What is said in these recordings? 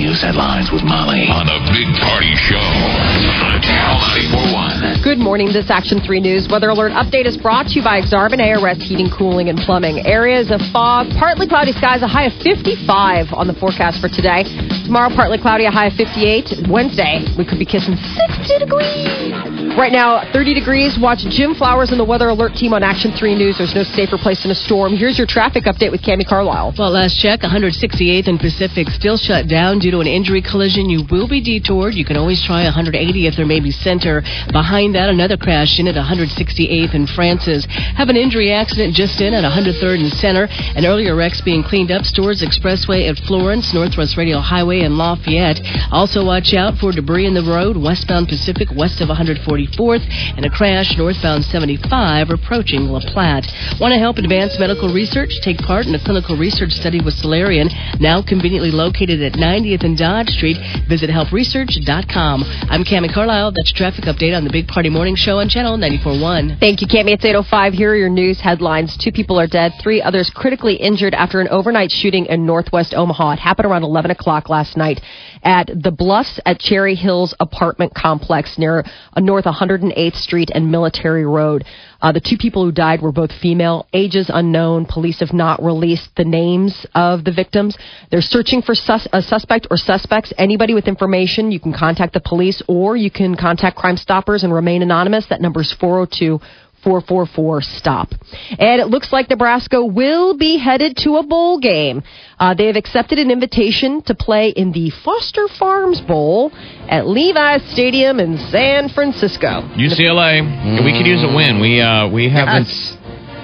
News headlines with Molly on the Big Party Show on Channel 941. Good morning. This Action 3 News weather alert update is brought to you by Exarban ARS Heating, Cooling, and Plumbing. Areas of fog, partly cloudy skies, a high of 55 on the forecast for today. Tomorrow, partly cloudy, a high of 58. Wednesday, we could be kissing 60 degrees. Right now, 30 degrees. Watch Jim Flowers and the weather alert team on Action 3 News. There's no safer place in a storm. Here's your traffic update with Cami Carlisle. Well, last check, 168th and Pacific still shut down due to an injury collision. You will be detoured. You can always try 180th or maybe center. Behind that, another crash in at 168th and Francis. Have an injury accident just in at 103rd and center. An earlier wrecks being cleaned up. Storz Expressway at Florence, Northwest Radial Highway and Lafayette. Also watch out for debris in the road westbound Pacific west of 144th and a crash northbound 75 approaching La Platte. Want to help advance medical research? Take part in a clinical research study with Celerion, now conveniently located at 90th and Dodge Street. Visit helpresearch.com. I'm Cami Carlisle. That's traffic update on the Big Party Morning Show on Channel 94.1. Thank you, Cami. It's 8.05. Here are your news headlines. Two people are dead, three others critically injured after an overnight shooting in northwest Omaha. It happened around 11 o'clock last night at the Bluffs at Cherry Hills apartment complex near uh, North 108th Street and Military Road. Uh, the two people who died were both female, ages unknown. Police have not released the names of the victims. They're searching for sus- a suspect or suspects. Anybody with information, you can contact the police or you can contact Crime Stoppers and remain anonymous. That number is 402 444 stop. And it looks like Nebraska will be headed to a bowl game. Uh, they have accepted an invitation to play in the Foster Farms Bowl at Levi's Stadium in San Francisco. UCLA. We could use a win. We uh, we haven't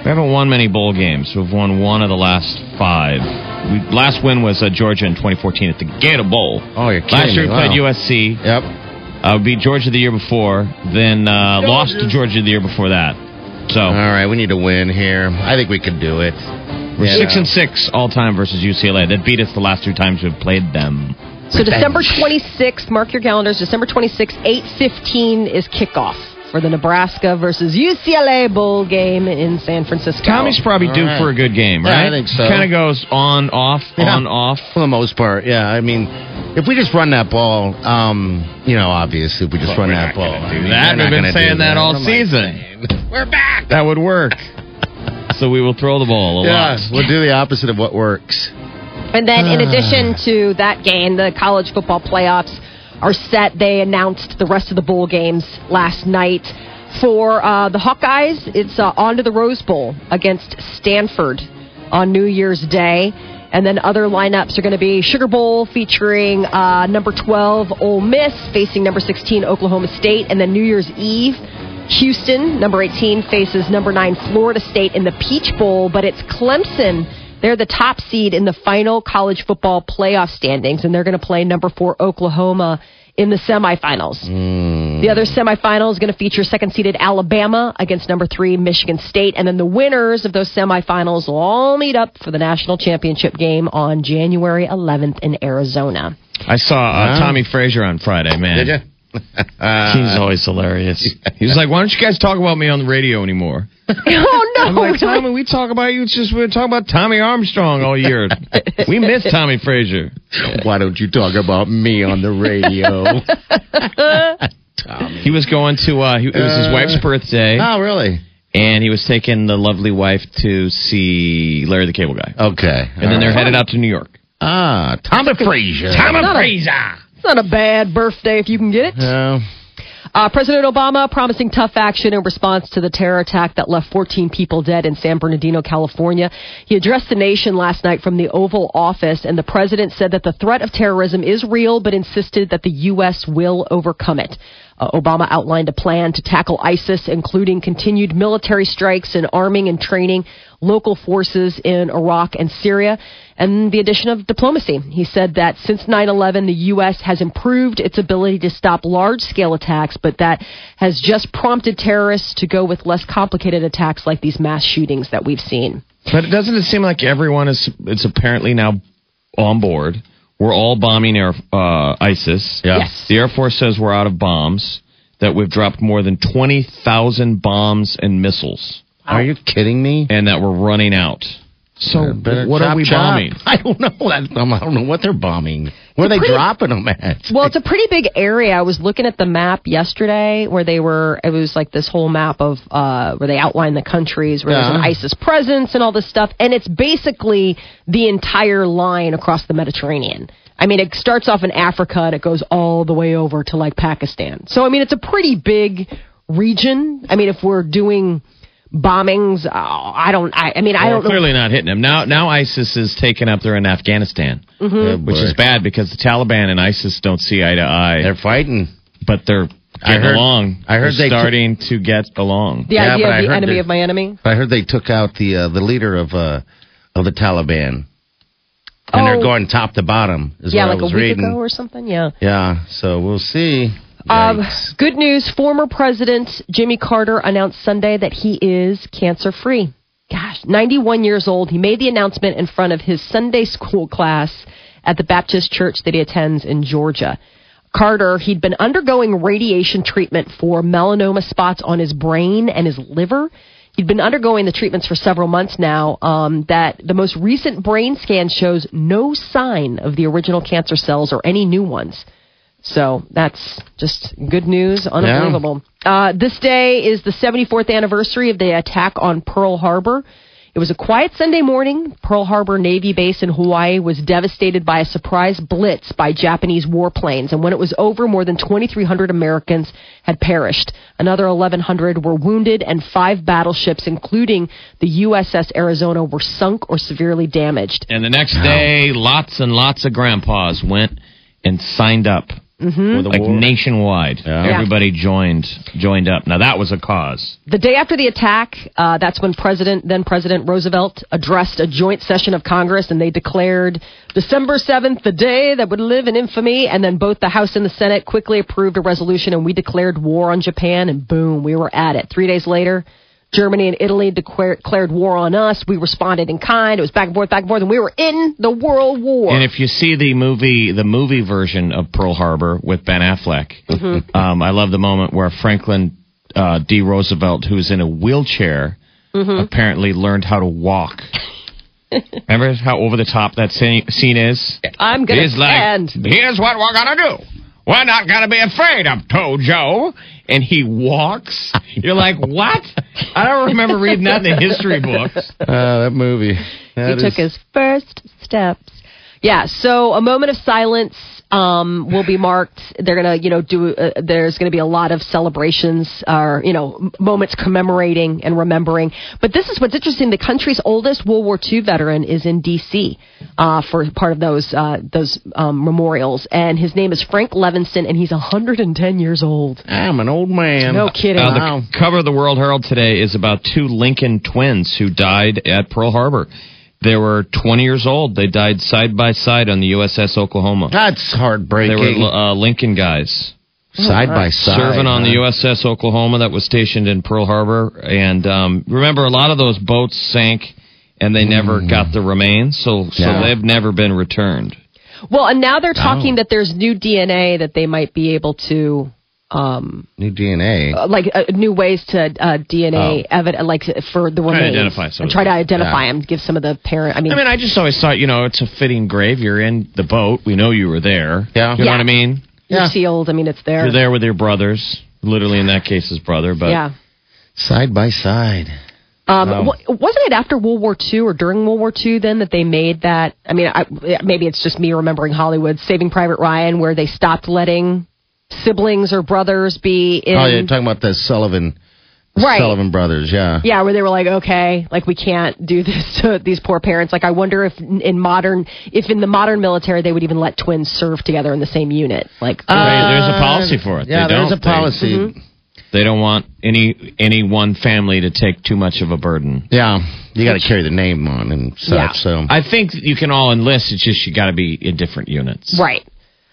we haven't won many bowl games. We've won one of the last five. We, last win was uh, Georgia in 2014 at the Gator Bowl. Oh, you're kidding Last year we me. played Wow. USC. Yep. Uh, beat Georgia the year before. Then uh, lost to Georgia the year before that. So All right, we need to win here. I think we can do it. we're Yeah. six and six all time versus UCLA. That beat us the last two times we've played them. So December 26th, mark your calendars. December 26th, 8:15 is kickoff for the Nebraska versus UCLA bowl game in San Francisco. Tommy's probably All due right. for a good game, Yeah, I right? think so. Kind of goes on, off, Yeah. on, off. For the most part, yeah. I mean, if we just run that ball, um, you know, obviously, if we just run that ball. I mean, that. We've been saying do that all What am I season. We're back. That would work. so we will throw the ball a Yeah, lot. we'll do the opposite of what works. And then, in addition to that game, the college football playoffs are set. They announced the rest of the bowl games last night. For uh, the Hawkeyes, it's uh, on to the Rose Bowl against Stanford on New Year's Day. And then other lineups are going to be Sugar Bowl featuring uh, number 12 Ole Miss facing number 16 Oklahoma State. And then New Year's Eve, Houston, number 18, faces number 9 Florida State in the Peach Bowl. But it's Clemson. They're the top seed in the final college football playoff standings, and they're going to play number 4 Oklahoma in the semifinals. The other semifinal is going to feature second seeded Alabama against number three Michigan State. And then the winners of those semifinals will all meet up for the national championship game on January 11th in Arizona. I saw uh, Wow. Tommie Frazier on Friday, man. Did you? He's always hilarious. He was like, "Why don't you guys talk about me on the radio anymore?" oh, no. I'm like, "Tommy, we talk about you. It's just we talk about Tommy Armstrong all year. we miss Tommie Frazier." Why don't you talk about me on the radio? Tommy. He was going to. Uh, he, it was his Uh, wife's birthday, oh, really? and he was taking the lovely wife to see Larry the Cable Guy, Okay. and then they're headed out to New York. Ah, Tommie Frazier. Tommy Not a- Fraser. It's not a bad birthday if you can get it. Uh, President Obama promising tough action in response to the terror attack that left 14 people dead in San Bernardino, California. He addressed the nation last night from the Oval Office, and the president said that the threat of terrorism is real, but insisted that the U.S. will overcome it. Uh, Obama outlined a plan to tackle ISIS, including continued military strikes and arming and training local forces in Iraq and Syria, and the addition of diplomacy. He said that since 9 11, the U.S. has improved its ability to stop large scale attacks, but that has just prompted terrorists to go with less complicated attacks like these mass shootings that we've seen. But doesn't it seem like everyone is is apparently now on board? We're all bombing Air, uh, ISIS. Yeah. Yes. The Air Force says we're out of bombs. That we've dropped more than twenty thousand bombs and missiles, Are you kidding me? and that we're running out. So Better what are chop, we chop. bombing? I don't know. I don't know what they're bombing. Where are they pretty- dropping them at? Well, it's a pretty big area. I was looking at the map yesterday where they were, it was like this whole map of, uh, where they outline the countries where there's an ISIS presence and all this stuff. And it's basically the entire line across the Mediterranean. I mean, it starts off in Africa and it goes all the way over to like Pakistan. So, I mean, it's a pretty big region. I mean, if we're doing bombings, uh, I don't, I, I mean, I don't know. clearly not hitting them. Now, now ISIS is taken up there in Afghanistan, Oh, which is bad because the Taliban and ISIS don't see eye to eye, They're fighting. but they're I getting heard- along. I heard They're they took- starting to get along. The Yeah, idea but I of the enemy that- of my enemy. I heard they took out the uh, the leader of uh, of the Taliban, and Oh. they're going top to bottom. Is Yeah, what like I was a week reading. ago or something. Yeah. Yeah, so we'll see. Yikes. good news. Former President Jimmy Carter announced Sunday that he is cancer free. Gosh, 91 years old. He made the announcement in front of his Sunday school class at the Baptist church that he attends in Georgia. Carter, he'd been undergoing radiation treatment for melanoma spots on his brain and his liver. He'd been undergoing the treatments for several months now. Um, that the most recent brain scan shows no sign of the original cancer cells or any new ones. So that's just good news, unbelievable. Uh, this day is the 74th anniversary of the attack on Pearl Harbor. It was a quiet Sunday morning. Pearl Harbor Navy base in Hawaii was devastated by a surprise blitz by Japanese warplanes. And when it was over, more than 2,300 Americans had perished. Another 1,100 were wounded, and five battleships, including the USS Arizona, were sunk or severely damaged. And the next day, lots and lots of grandpas went and signed up, Mm-hmm. Like war. nationwide. Yeah. Everybody joined joined up. Now that was a cause. The day after the attack, uh, that's when President then President Roosevelt addressed a joint session of Congress, and they declared December seventh the day that would live in infamy. And then both the House and the Senate quickly approved a resolution, and we declared war on Japan. And boom, we were at it. Three days later. Germany and Italy declared war on us. We responded in kind. It was back and forth, back and forth, and we were in the World War. And if you see the movie, the movie version of Pearl Harbor with Ben Affleck, Mm-hmm. um, I love the moment where Franklin uh, D. Roosevelt, who's in a wheelchair, Mm-hmm. apparently learned how to walk. Remember how over the top that scene, is? I'm gonna He's like, stand. here's what we're gonna do. We're not gonna be afraid of Tojo. And he walks. You're like, what? I don't remember reading that in the history books. Uh, that movie. he That took his first steps. Yeah, so a moment of silence um, will be marked. They're gonna, you know, do. Uh, there's gonna be a lot of celebrations, or you know, moments commemorating and remembering. But this is what's interesting. The country's oldest World War II veteran is in D.C. Uh, for part of those uh, those um, memorials, and his name is Frank Levingston, and he's 110 years old. I'm an old man. No kidding. Uh, the cover of the World Herald today is about two Lincoln twins who died at Pearl Harbor. They were 20 years old. They died side by side on the USS Oklahoma. That's heartbreaking. They were uh, Lincoln guys side by side. serving on the? USS Oklahoma that was stationed in Pearl Harbor. And um, remember, a lot of those boats sank, and they never got the remains, so so Yeah. they've never been returned. Well, and now they're talking Oh. that there's new DNA that they might be able to. Um, New DNA. uh, like uh, new ways to uh, DNA Oh. evidence, like for the to identify some and try to identify Yeah. them. Give some of the parent. I mean, I mean, I just always thought, you know, it's a fitting grave. You're in the boat. We know you were there. Yeah. You know Yeah. what I mean? you're yeah. sealed. I mean, it's there. You're there with your brothers. Literally, in that case, his brother. But Yeah. Side by side. Um, No. wa- wasn't it after World War II or during World War II then that they made that? I mean, I, maybe it's just me remembering Hollywood, Saving Private Ryan, where they stopped letting siblings or brothers be in. oh, you're talking about the Sullivan, Right. Sullivan brothers, yeah. Yeah, where they were like, okay, like we can't do this to these poor parents. Like, I wonder if in modern, if in the modern military they would even let twins serve together in the same unit. Like, They- there's a policy for it. Yeah, They there's don't. a policy. Mm-hmm. They, they don't want any any one family to take too much of a burden. Yeah, you got to carry the name on and such. Yeah. So I think you can all enlist. It's just you got to be in different units. right.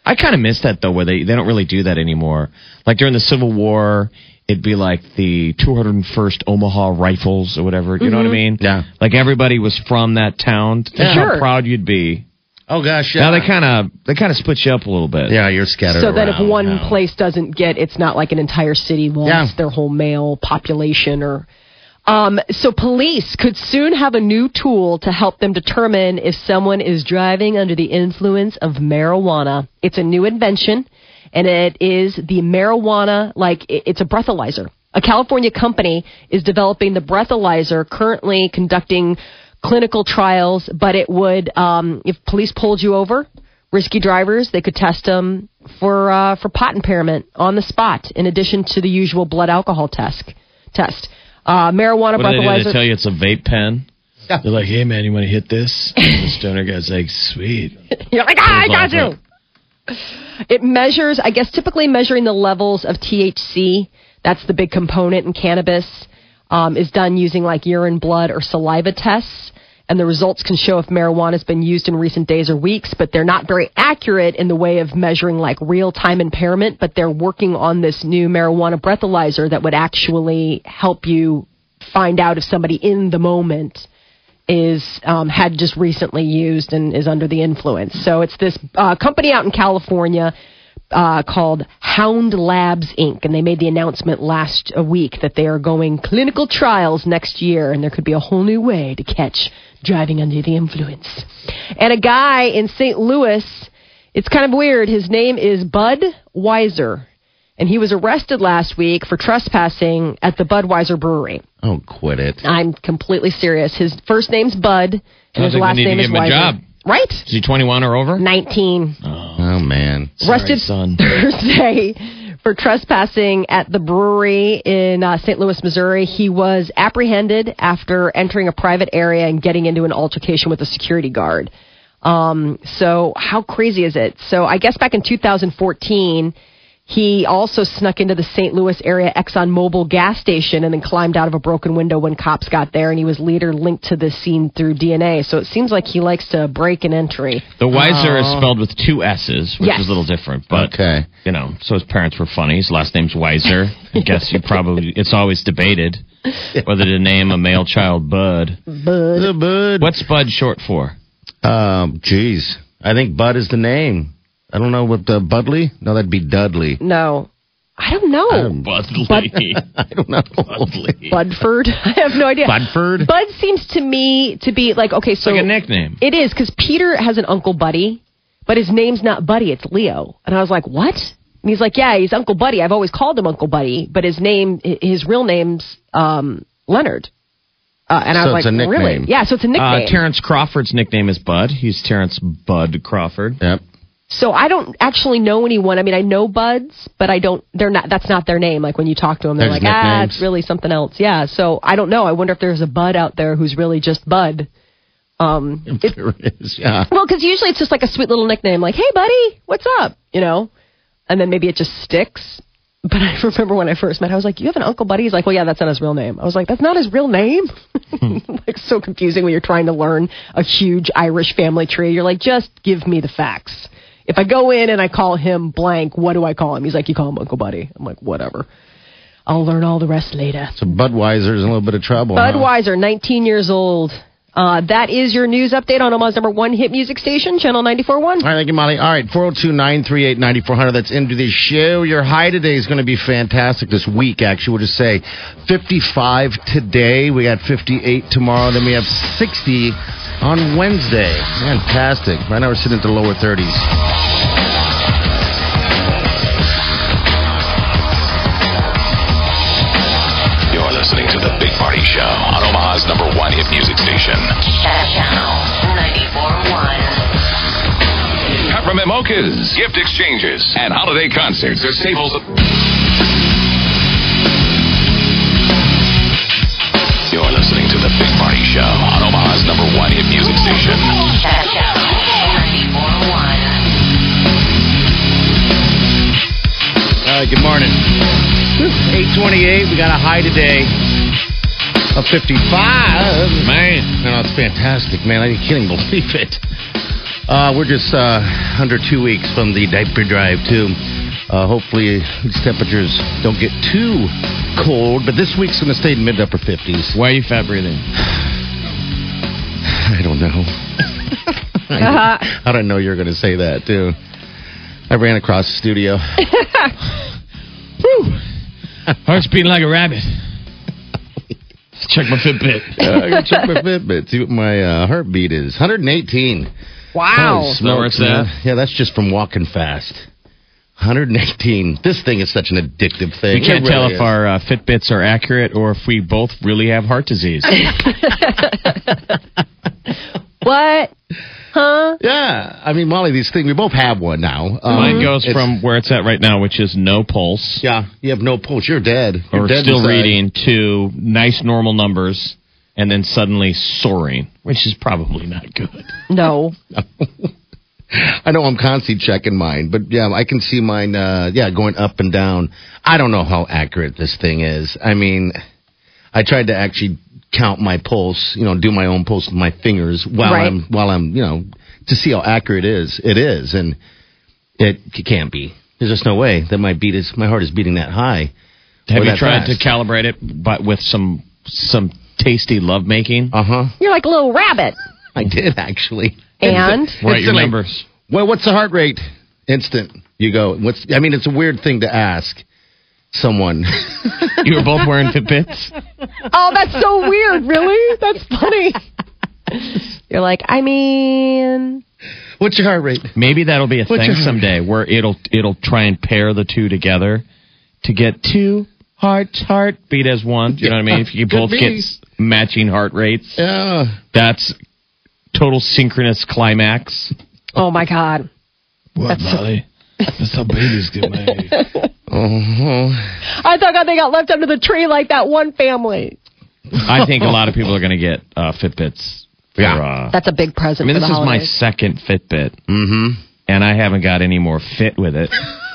I kind of miss that though, where they they don't really do that anymore. Like during the Civil War, it'd be like the 201st Omaha Rifles or whatever. You know what I mm-hmm. mean? Yeah. Like everybody was from that town. Think Sure. how proud you'd be. Oh gosh, yeah. Now they kind of they kind of split you up a little bit. yeah, you're scattered. So that if around one now. place doesn't get, it's not like an entire city lost Yeah. their whole male population or. Um, so police could soon have a new tool to help them determine if someone is driving under the influence of marijuana. It's a new invention, and it is the marijuana like it's a breathalyzer. A California company is developing the breathalyzer, currently conducting clinical trials. But it would, um, if police pulled you over, risky drivers, they could test them for uh, for pot impairment on the spot, in addition to the usual blood alcohol test. Test. Uh, marijuana What do they? They tell you it's a vape pen. They're like, "Hey man, you want to hit this?" And the stoner guy's like, "Sweet." You're like, ah, I got you. It measures, I guess, typically measuring the levels of THC. That's the big component in cannabis. Um, is done using like urine, blood, or saliva tests, and the results can show if marijuana has been used in recent days or weeks. But they're not very accurate in the way of measuring like real time impairment. But they're working on this new marijuana breathalyzer that would actually help you find out if somebody in the moment is um, had just recently used and is under the influence. So it's this uh, company out in California uh, called Hound Labs Inc. And they made the announcement last week that they are going clinical trials next year, and there could be a whole new way to catch driving under the influence. And a guy in St. Louis, it's kind of weird. His name is Bud Weisser. And he was arrested last week for trespassing at the Budweiser Brewery. Oh, quit it. I'm completely serious. His first name's Bud, and his last name is Weisser. Right? Is he 21 or over? 19. Oh man. Arrested son. Thursday for trespassing at the brewery in uh, St. Louis, Missouri. He was apprehended after entering a private area and getting into an altercation with a security guard. Um, so how crazy is it? So I guess back in 2014, he also snuck into the St. Louis area ExxonMobil gas station and then climbed out of a broken window when cops got there. And he was later linked to this scene through DNA. So it seems like he likes to break an entry. The Weisser is spelled with two S's, which Yes. is a little different. But Okay. you know, so his parents were funny. His last name's Weisser. I guess you probably it's always debated whether to name a male child Bud. The Bud. What's Bud short for? Um, geez. I think Bud is the name. I don't know what uh, Budley. No, that'd be Dudley. No, I don't know. Budley. I don't know. Budley. Budford. I have no idea. Budford. Bud seems to me to be like okay, so like a nickname. it is because Peter has an uncle Buddy, but his name's not Buddy, it's Leo. And I was like, what? And he's like, yeah, he's Uncle Buddy. I've always called him Uncle Buddy, but his name, his real name's um, Leonard. Uh, and I was it's like, a really? Yeah, so it's a nickname. Uh, Terence Crawford's nickname is Bud. He's Terence Bud Crawford. Yep. So I don't actually know anyone. I mean, I know Buds, but I don't. They're not. That's not their name. Like when you talk to them, they're There's like, ah, it's really something else. Yeah. So I don't know. I wonder if there's a Bud out there who's really just Bud. Um, it, There is. Yeah. well, because usually it's just like a sweet little nickname, like, "Hey, buddy, what's up?" You know, and then maybe it just sticks. But I remember when I first met, I was like, "You have an uncle, buddy?" He's like, "Well, yeah, that's not his real name." I was like, "That's not his real name." like so confusing when you're trying to learn a huge Irish family tree. You're like, just give me the facts. If I go in and I call him blank, what do I call him? He's like, you call him Uncle Buddy. I'm like, whatever. I'll learn all the rest later. So Budweiser's in a little bit of trouble. huh? Budweiser, 19 years old. Uh, that is your news update on Omaha's number one hit music station, Channel 94.1. All right, thank you, Molly. All right, 402 938 9400. That's into the show. Your high today is going to be fantastic this week, actually. We'll just say 55 today. We got 58 tomorrow. Then we have 60 on Wednesday. Fantastic. Right now we're sitting at the lower 30s. You're listening to the Big Party Party Show on Omaha's number one hit music station. Channel 94.1. Peppermint Mochas, gift exchanges, and holiday concerts are staples of. You're listening to The Big Party Show on Omaha's number one hit music station. Channel 94.1. All right, good morning. 828, we got a high today of 55. Man. No, it's fantastic, man. I can't even believe it. Uh, we're just uh, under two weeks from the diaper drive, too. Uh, hopefully, these temperatures don't get too cold, but this week's going to stay in mid upper 50s. Why are you fat breathing? I don't know. I, I don't know you're going to say that, too. I ran across the studio. Heart's beating like a rabbit. Check my Fitbit. Uh, I gotta check my Fitbit, see what my uh, heartbeat is. 118. Wow. Holy it's smokes, man. at? Yeah, that's just from walking fast. 118. This thing is such an addictive thing. We can't It tell really if is. our uh, Fitbits are accurate or if we both really have heart disease. What? Huh? Yeah, I mean, Molly, these things, we both have one now. Um, Mine goes from where it's at right now, which is no pulse, Yeah, you have no pulse. You're dead. You're or dead still inside. reading, to nice normal numbers, and then suddenly soaring, which is probably not good. No. I know I'm constantly checking mine, but yeah, I can see mine, uh, yeah, going up and down. I don't know how accurate this thing is. I mean, I tried to actually count my pulse, you know, do my own pulse with my fingers while Right. I'm, while I'm, you know, to see how accurate it is. It is, and it, it can't be. There's just no way that my beat is, my heart is beating that high. Have you tried fast. to calibrate it, but with some some tasty lovemaking? Uh huh. You're like a little rabbit. I did actually. And? Write your numbers. Well, what's the heart rate? Instant. You go. What's? I mean, it's a weird thing to ask someone. You were both wearing Fitbits. Oh, that's so weird. Really? That's funny. You're like, I mean, What's your heart rate? Maybe that'll be a What's thing your heart someday where it'll it'll try and pair the two together to get two hearts heart beat as one. Do You know what I mean? If you Could both be. get matching heart rates, Yeah. that's total synchronous climax. oh my God. What, Molly? That's how babies get made. Uh-huh. I thought God they got left under the tree like that one family. I think a lot of people are going to get uh, Fitbits. For, Yeah. uh, That's a big present. I present mean, for this the is my second Fitbit, Mm-hmm. and I haven't got any more fit with it.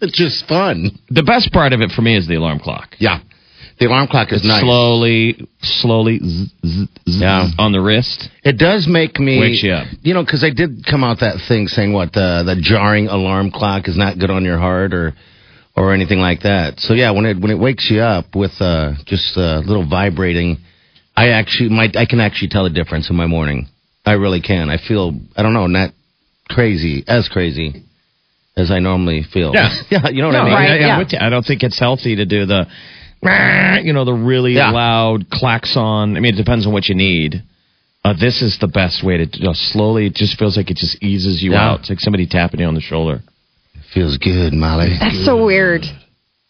It's just fun. The best part of it for me is the alarm clock. Yeah. The alarm clock is It's nice. slowly, slowly zzz, zzz, zzz Yeah. on the wrist. It does make me Wakes you up. You know, because I did come out that thing saying what the the jarring alarm clock is not good on your heart or or anything like that. So yeah, when it when it wakes you up with uh, just a little vibrating, I actually might I can actually tell the difference in my morning. I really can. I feel I don't know not crazy as crazy as I normally feel. Yeah. yeah. You know what No, I mean? right, I, yeah. I'm with you. I don't think it's healthy to do the, you know, the really Yeah. loud klaxon. I mean, it depends on what you need. Uh, this is the best way to you know, slowly. It just feels like it just eases you Yeah. out. It's like somebody tapping you on the shoulder. It feels good, Molly. That's so weird.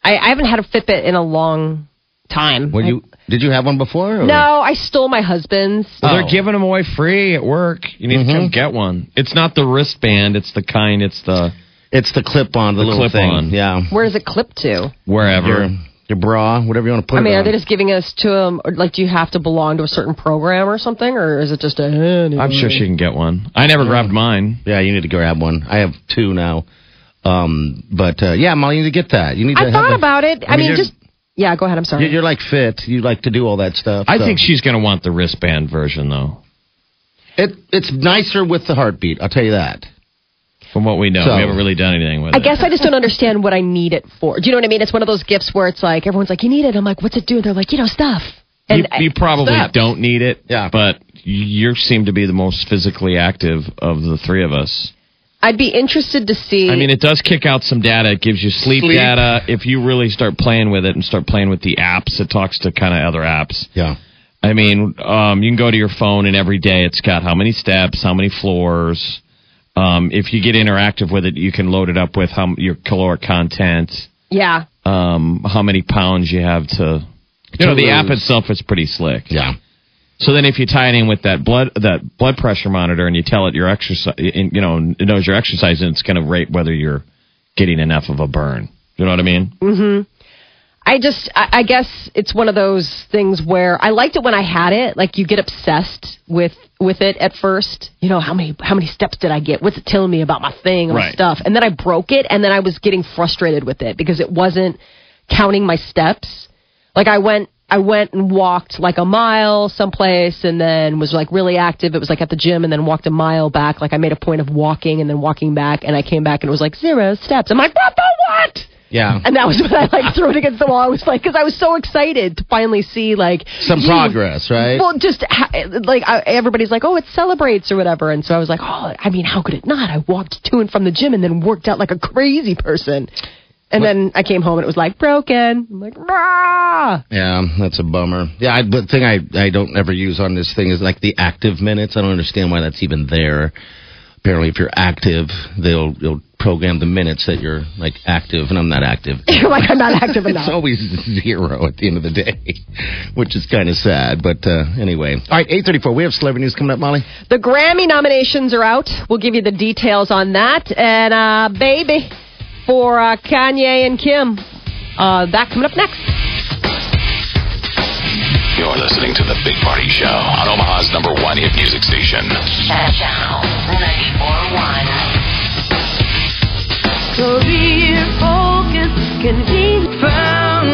I, I haven't had a Fitbit in a long time. What you did you have one before? or- No, I stole my husband's. Well, Oh. they're giving them away free at work. You need to come Mhm. get one. It's not the wristband. It's the kind. It's the It's the clip on, the, The little clip-on. thing. Yeah. Where does it clip to? wherever. Your, your bra, whatever you want to put I mean, it are on. they just giving us to them? Like, do you have to belong to a certain program or something, or is it just a? eh, I'm sure she can get one. I never grabbed mine. Yeah, you need to grab one. I have two now. Um, but uh, yeah, Molly, you need to get that. You need to I have thought a- about it. I, I mean, mean, just yeah. Go ahead. I'm sorry. You're, you're like fit. You like to do all that stuff. I so. think she's going to want the wristband version, though. it, it's nicer with the heartbeat. I'll tell you that. From what we know, So- we haven't really done anything with I it. I guess I just don't understand what I need it for. Do you know what I mean? It's one of those gifts where it's like everyone's like, "You need it." I'm like, "What's it do?" They're like, "You know, stuff." And you, you probably Steps. don't need it. Yeah. But you seem to be the most physically active of the three of us. I'd be interested to see. I mean, it does kick out some data. It gives you sleep, Sleep. data. If you really start playing with it and start playing with the apps, it talks to kind of other apps. Yeah. I mean, um, you can go to your phone and every day it's got how many steps, how many floors. Um, if you get interactive with it, you can load it up with how your caloric content, yeah. um, how many pounds you have to You know, the to app itself is pretty slick. Yeah. So then, if you tie it in with that blood that blood pressure monitor, and you tell it your exercise, you know, it knows your exercise, and it's going to rate whether you're getting enough of a burn. You know what I mean? I just, I, I guess it's one of those things where I liked it when I had it. Like you get obsessed with with it at first. You know how many how many steps did I get? What's it telling me about my thing and Right. stuff? And then I broke it, and then I was getting frustrated with it because it wasn't counting my steps. Like I went. I went and walked like a mile someplace and then was like really active. It was like at the gym and then walked a mile back. Like I made a point of walking and then walking back and I came back and it was like zero steps. I'm like, what the what? Yeah. And that was when I like threw it against the wall. I was like, because I was so excited to finally see like Some you- progress, right? Well, just like I, everybody's like, oh, it celebrates or whatever, and so I was like, oh, I mean, how could it not? I walked to and from the gym and then worked out like a crazy person, and then I came home and it was like broken. I'm like, rah. Yeah, that's a bummer. Yeah, I, the thing I I don't ever use on this thing is like the active minutes. I don't understand why that's even there. Apparently, if you're active, they'll they'll program the minutes that you're like active, and I'm not active. You're like, I'm not active enough. It's always zero at the end of the day, which is kind of sad. But uh, anyway, all right, eight thirty-four. We have celebrity news coming up, Molly. The Grammy nominations are out. We'll give you the details on that. And uh, baby, for uh, Kanye and Kim, uh, that coming up next. You're listening to The Big Party Show on Omaha's number one hit music station. Channel 94.1. Career focus can he found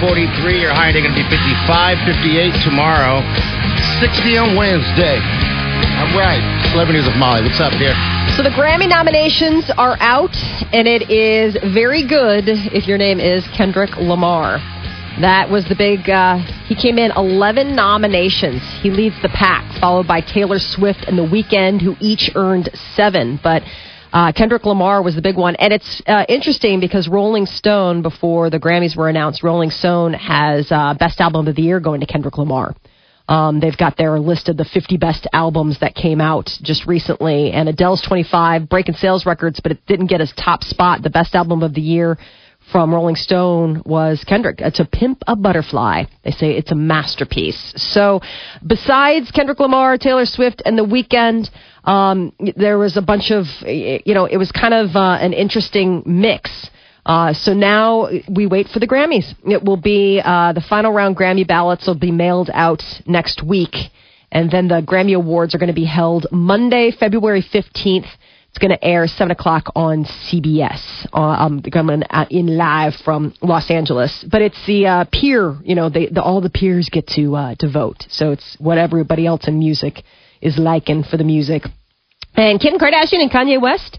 43. Your high going to be 55, 58 tomorrow, 60 on Wednesday. All right. Celebrities of Molly, what's up here? So the Grammy nominations are out, and it is very good if your name is Kendrick Lamar. That was the big. Uh, he came in 11 nominations. He leads the pack, followed by Taylor Swift and The Weeknd, who each earned seven. But uh, Kendrick Lamar was the big one, and it's uh, interesting because Rolling Stone, before the Grammys were announced, Rolling Stone has uh, Best Album of the Year going to Kendrick Lamar. Um, they've got their list of the 50 best albums that came out just recently, and Adele's 25, breaking sales records, but it didn't get his top spot. The best album of the year from Rolling Stone was Kendrick. It's a Pimp a Butterfly. They say it's a masterpiece. So, besides Kendrick Lamar, Taylor Swift, and The Weeknd, um, there was a bunch of, you know, it was kind of uh, an interesting mix. Uh, so now we wait for the Grammys. It will be uh, the final round Grammy ballots will be mailed out next week, and then the Grammy Awards are going to be held Monday, February fifteenth. It's going to air seven o'clock on CBS. Uh, um, coming uh, in live from Los Angeles, but it's the uh, peer. You know, they, the, all the peers get to uh, to vote. So it's what everybody else in music is liking for the music. And Kim Kardashian and Kanye West,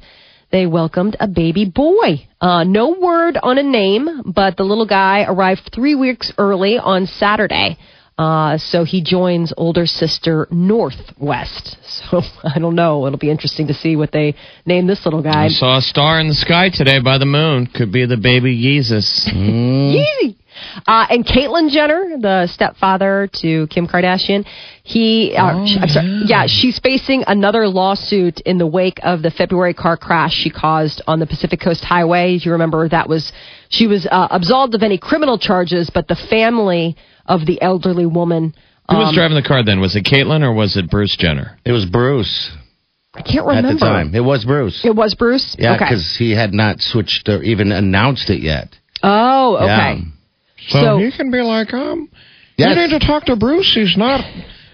they welcomed a baby boy. Uh, no word on a name, but the little guy arrived three weeks early on Saturday. Uh, so he joins older sister North West. So I don't know. It'll be interesting to see what they name this little guy. I saw a star in the sky today by the moon. Could be the baby Jesus. Yeezy. Uh, and Caitlyn Jenner, the stepfather to Kim Kardashian, he, uh, sh- I'm sorry, yeah, she's facing another lawsuit in the wake of the February car crash she caused on the Pacific Coast Highway. You remember that was she was uh, absolved of any criminal charges, but the family of the elderly woman. Who was um, driving the car then? Was it Caitlyn or was it Bruce Jenner? It was Bruce I can't remember. at the time. It was Bruce. It was Bruce. Yeah, okay. because he had not switched or even announced it yet. Oh, okay. Yeah. So, So- he can be like, um, Yes. you need to talk to Bruce. He's not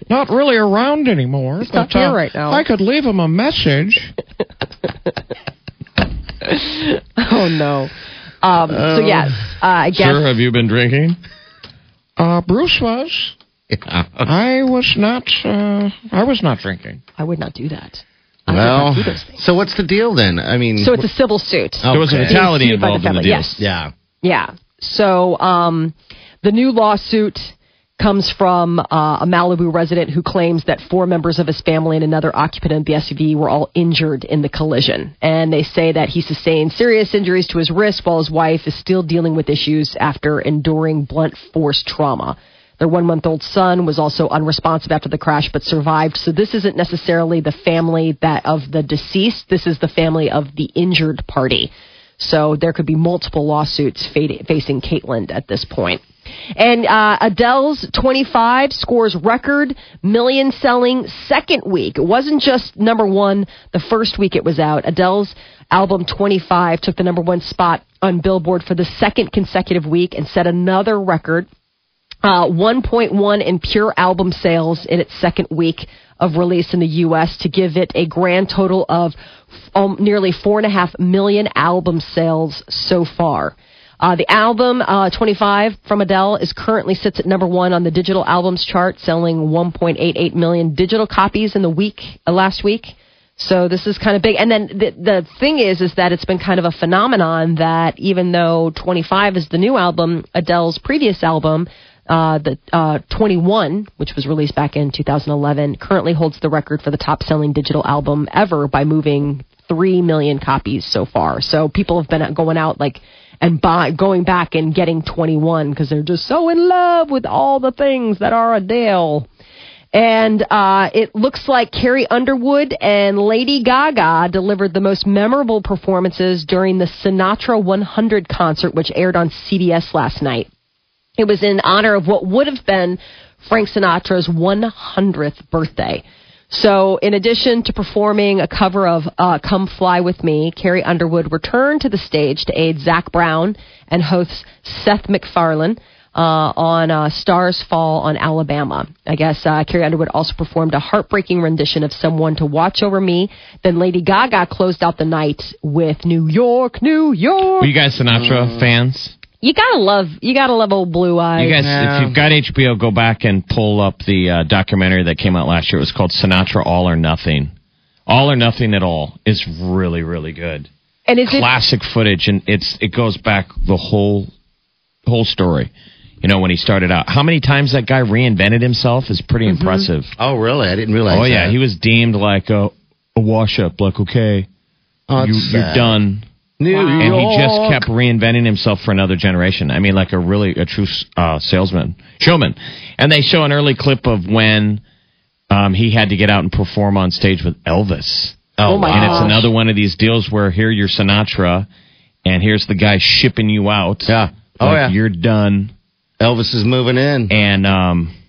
not really around anymore. He's not here right now. I could leave him a message. Oh no. Um, so yes, uh, I guess. Sir, have you been drinking? Uh, Bruce was. Yeah. I was not. Uh, I was not drinking. I would not do that. I Well, do so what's the deal then? I mean, So it's a civil suit. Oh. There was a fatality Sued by the involved in the deal. yes. yeah. Yeah. So um, the new lawsuit comes from uh, a Malibu resident who claims that four members of his family and another occupant of the SUV were all injured in the collision. And they say that he sustained serious injuries to his wrist while his wife is still dealing with issues after enduring blunt force trauma. Their one month old son was also unresponsive after the crash but survived. So this isn't necessarily the family that of the deceased. This is the family of the injured party. So there could be multiple lawsuits fa- facing Caitlyn at this point. And uh, Adele's 25 scores record million selling second week. It wasn't just number one the first week it was out. Adele's album 25 took the number one spot on Billboard for the second consecutive week and set another record uh, 1.1 in pure album sales in its second week of release in the U.S. to give it a grand total of um, nearly four and a half million album sales so far. Uh, the album uh, 25 from Adele is currently sits at number one on the digital albums chart, selling 1.88 million digital copies in the week uh, last week. So this is kind of big. And then the the thing is, is that it's been kind of a phenomenon that even though 25 is the new album, Adele's previous album, uh, the uh, 21, which was released back in 2011, currently holds the record for the top selling digital album ever by moving 3 million copies so far. So people have been going out like and buy, going back and getting 21 because they're just so in love with all the things that are Adele. And uh, it looks like Carrie Underwood and Lady Gaga delivered the most memorable performances during the Sinatra 100 concert, which aired on CBS last night. It was in honor of what would have been Frank Sinatra's 100th birthday. So, in addition to performing a cover of uh, Come Fly With Me, Carrie Underwood returned to the stage to aid Zac Brown and host Seth MacFarlane uh, on uh, Stars Fell on Alabama. I guess uh, Carrie Underwood also performed a heartbreaking rendition of Someone to Watch Over Me. Then Lady Gaga closed out the night with New York, New York. Were you guys Sinatra fans? You gotta love, you gotta love old Blue Eyes. You guys, if you've got HBO, go back and pull up the uh, documentary that came out last year. It was called Sinatra All or Nothing. All or Nothing at All is really, really good. and is it Classic footage, and it's it goes back the whole whole story. You know, when he started out, how many times that guy reinvented himself is pretty Mm-hmm. impressive. Oh, really? I didn't realize. Oh yeah, that. he was deemed like a, a wash up. Like okay, Oh, you, you're done. New and he just kept reinventing himself for another generation. I mean, like a really a true uh, salesman, showman. And they show an early clip of when um, he had to get out and perform on stage with Elvis. Oh, my god. And it's another one of these deals where here you're Sinatra, and here's the guy shipping you out. Yeah. Oh yeah. you're done. Elvis is moving in. And um, Oh.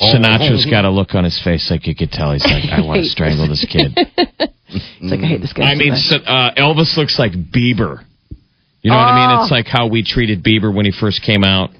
Sinatra's got a look on his face like you could tell he's like, I want to strangle this kid. It's like I hate this guy. I so mean, much. so, uh, Elvis looks like Bieber. You know what I mean? It's like how we treated Bieber when he first came out.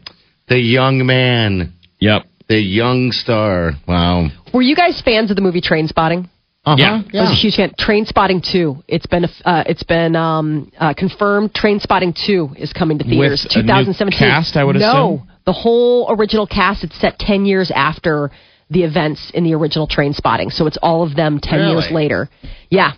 The young man. Yep. The young star. Wow. were you guys fans of the movie Trainspotting? Uh-huh. Yeah. I was a huge fan. Trainspotting Two. It's been uh, it's been um, uh, confirmed. Trainspotting Two is coming to theaters. With a new 2017. cast, I would no, assume? The whole original cast. It's set ten years after the events in the original Trainspotting, so it's all of them ten years later. Yeah.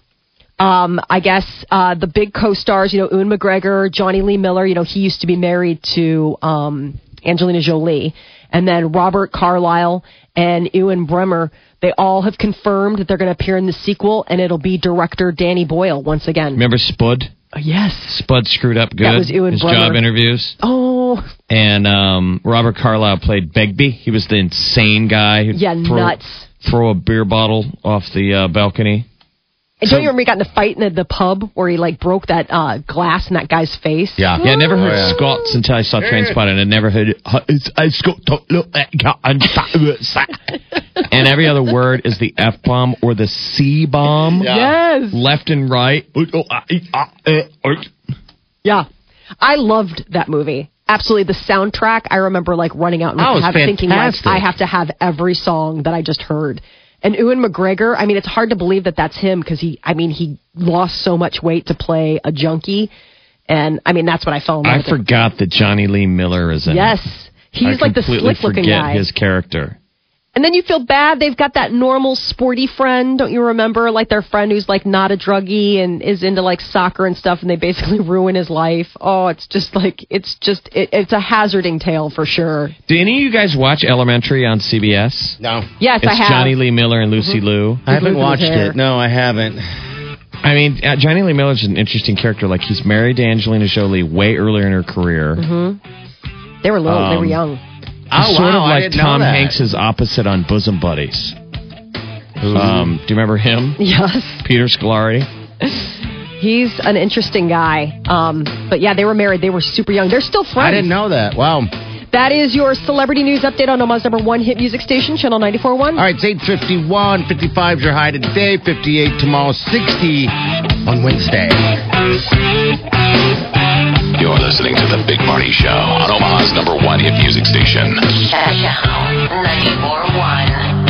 Um, I guess uh, the big co-stars, you know, Ewan McGregor, Jonny Lee Miller. You know, he used to be married to um, Angelina Jolie, and then Robert Carlyle and Ewen Bremner. They all have confirmed that they're going to appear in the sequel, and it'll be director Danny Boyle once again. Remember Spud? Uh, yes. Spud screwed up good. That was Ewan His job interviews. Oh, And um, Robert Carlyle played Begbie. He was the insane guy who'd yeah, throw, nuts. throw a beer bottle off the uh, balcony. And don't you remember he got in a fight in the, the pub where he like broke that uh, glass in that guy's face? Yeah. Yeah, I never heard Oh, yeah. Scots until I saw Trainspotting. and I never heard I Scott look and every other word is the F bomb or the C bomb. Yes. Left and right. Yeah. I loved that movie. Absolutely. The soundtrack, I remember like running out and Oh, have, thinking like. I have to have every song that I just heard. And Ewan McGregor, I mean, it's hard to believe that that's him because he, I mean, he lost so much weight to play a junkie. And I mean, that's what I fell in love I with. forgot that Jonny Lee Miller is in it. Yes. He's I like the slick looking guy. his character. And then you feel bad. They've got that normal sporty friend, don't you remember? Like their friend who's like not a druggie and is into like soccer and stuff, and they basically ruin his life. Oh, it's just like it's just it, it's a hazarding tale for sure. Do any of you guys watch Elementary on CBS? No, Yes, It's I have. Jonny Lee Miller and Lucy Liu. I haven't watched it. No, I haven't. I mean, uh, Jonny Lee Miller's an interesting character. Like he's married to Angelina Jolie way earlier in her career. They were little. they were Um, young. Oh, sort wow, of like Tom that. Hanks' opposite on Bosom Buddies. Um, do you remember him? Yes. Peter Scolari. He's an interesting guy. Um, but yeah, they were married. They were super young. They're still friends. I didn't know that. Wow. That is your celebrity news update on Omaha's number one hit music station, Channel 94.1. All right, it's 851. 55 is your high today. 58 tomorrow. 60 on Wednesday. You're listening to The Big Party Show on Omaha's number one hit music station. Channel 94.1.